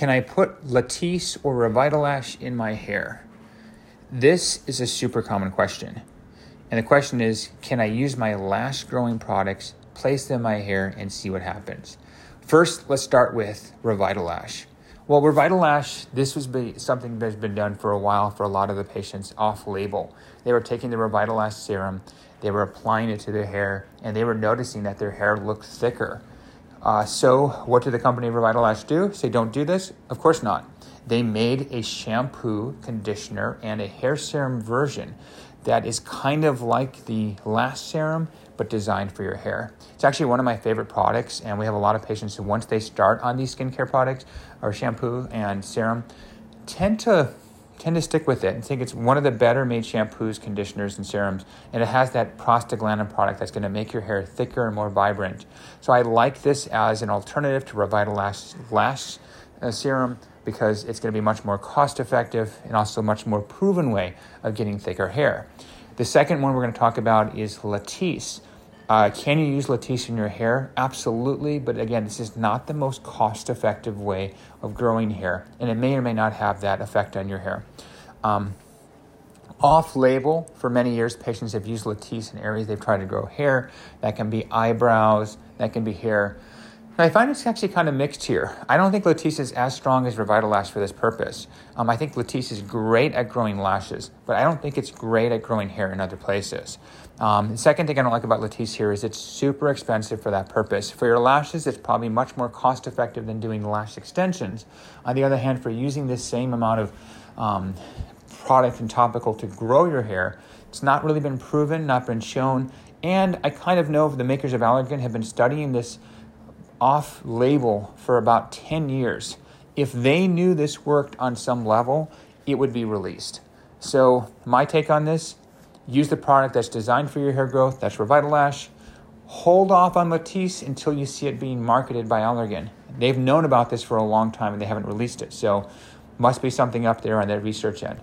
Can I put Latisse or Revitalash in my hair? This is a super common question. And the question is can I use my lash growing products, place them in my hair, and see what happens? First, let's start with Revitalash. Well, Revitalash, this was something that's been done for a while for a lot of the patients off label. They were taking the Revitalash serum, they were applying it to their hair, and they were noticing that their hair looked thicker. Uh, so, what did the company Revitalash do? Say, don't do this? Of course not. They made a shampoo, conditioner, and a hair serum version that is kind of like the last serum, but designed for your hair. It's actually one of my favorite products, and we have a lot of patients who, once they start on these skincare products or shampoo and serum, tend to tend to stick with it and think it's one of the better made shampoos, conditioners, and serums. And it has that prostaglandin product that's going to make your hair thicker and more vibrant. So I like this as an alternative to Revitalash Lash uh, Serum because it's going to be much more cost effective and also much more proven way of getting thicker hair. The second one we're going to talk about is Latisse. Uh, can you use Latisse in your hair? Absolutely, but again, this is not the most cost effective way of growing hair, and it may or may not have that effect on your hair. Um, off label, for many years, patients have used Latisse in areas they've tried to grow hair. That can be eyebrows, that can be hair. I find it's actually kind of mixed here. I don't think Latisse is as strong as Revitalash for this purpose. Um, I think Latisse is great at growing lashes, but I don't think it's great at growing hair in other places. Um, the second thing I don't like about Latisse here is it's super expensive for that purpose. For your lashes, it's probably much more cost effective than doing lash extensions. On the other hand, for using this same amount of um, product and topical to grow your hair, it's not really been proven, not been shown. And I kind of know the makers of Allergan have been studying this off label for about 10 years. If they knew this worked on some level, it would be released. So, my take on this use the product that's designed for your hair growth, that's Revitalash. Hold off on Latisse until you see it being marketed by Allergan. They've known about this for a long time and they haven't released it. So, must be something up there on their research end.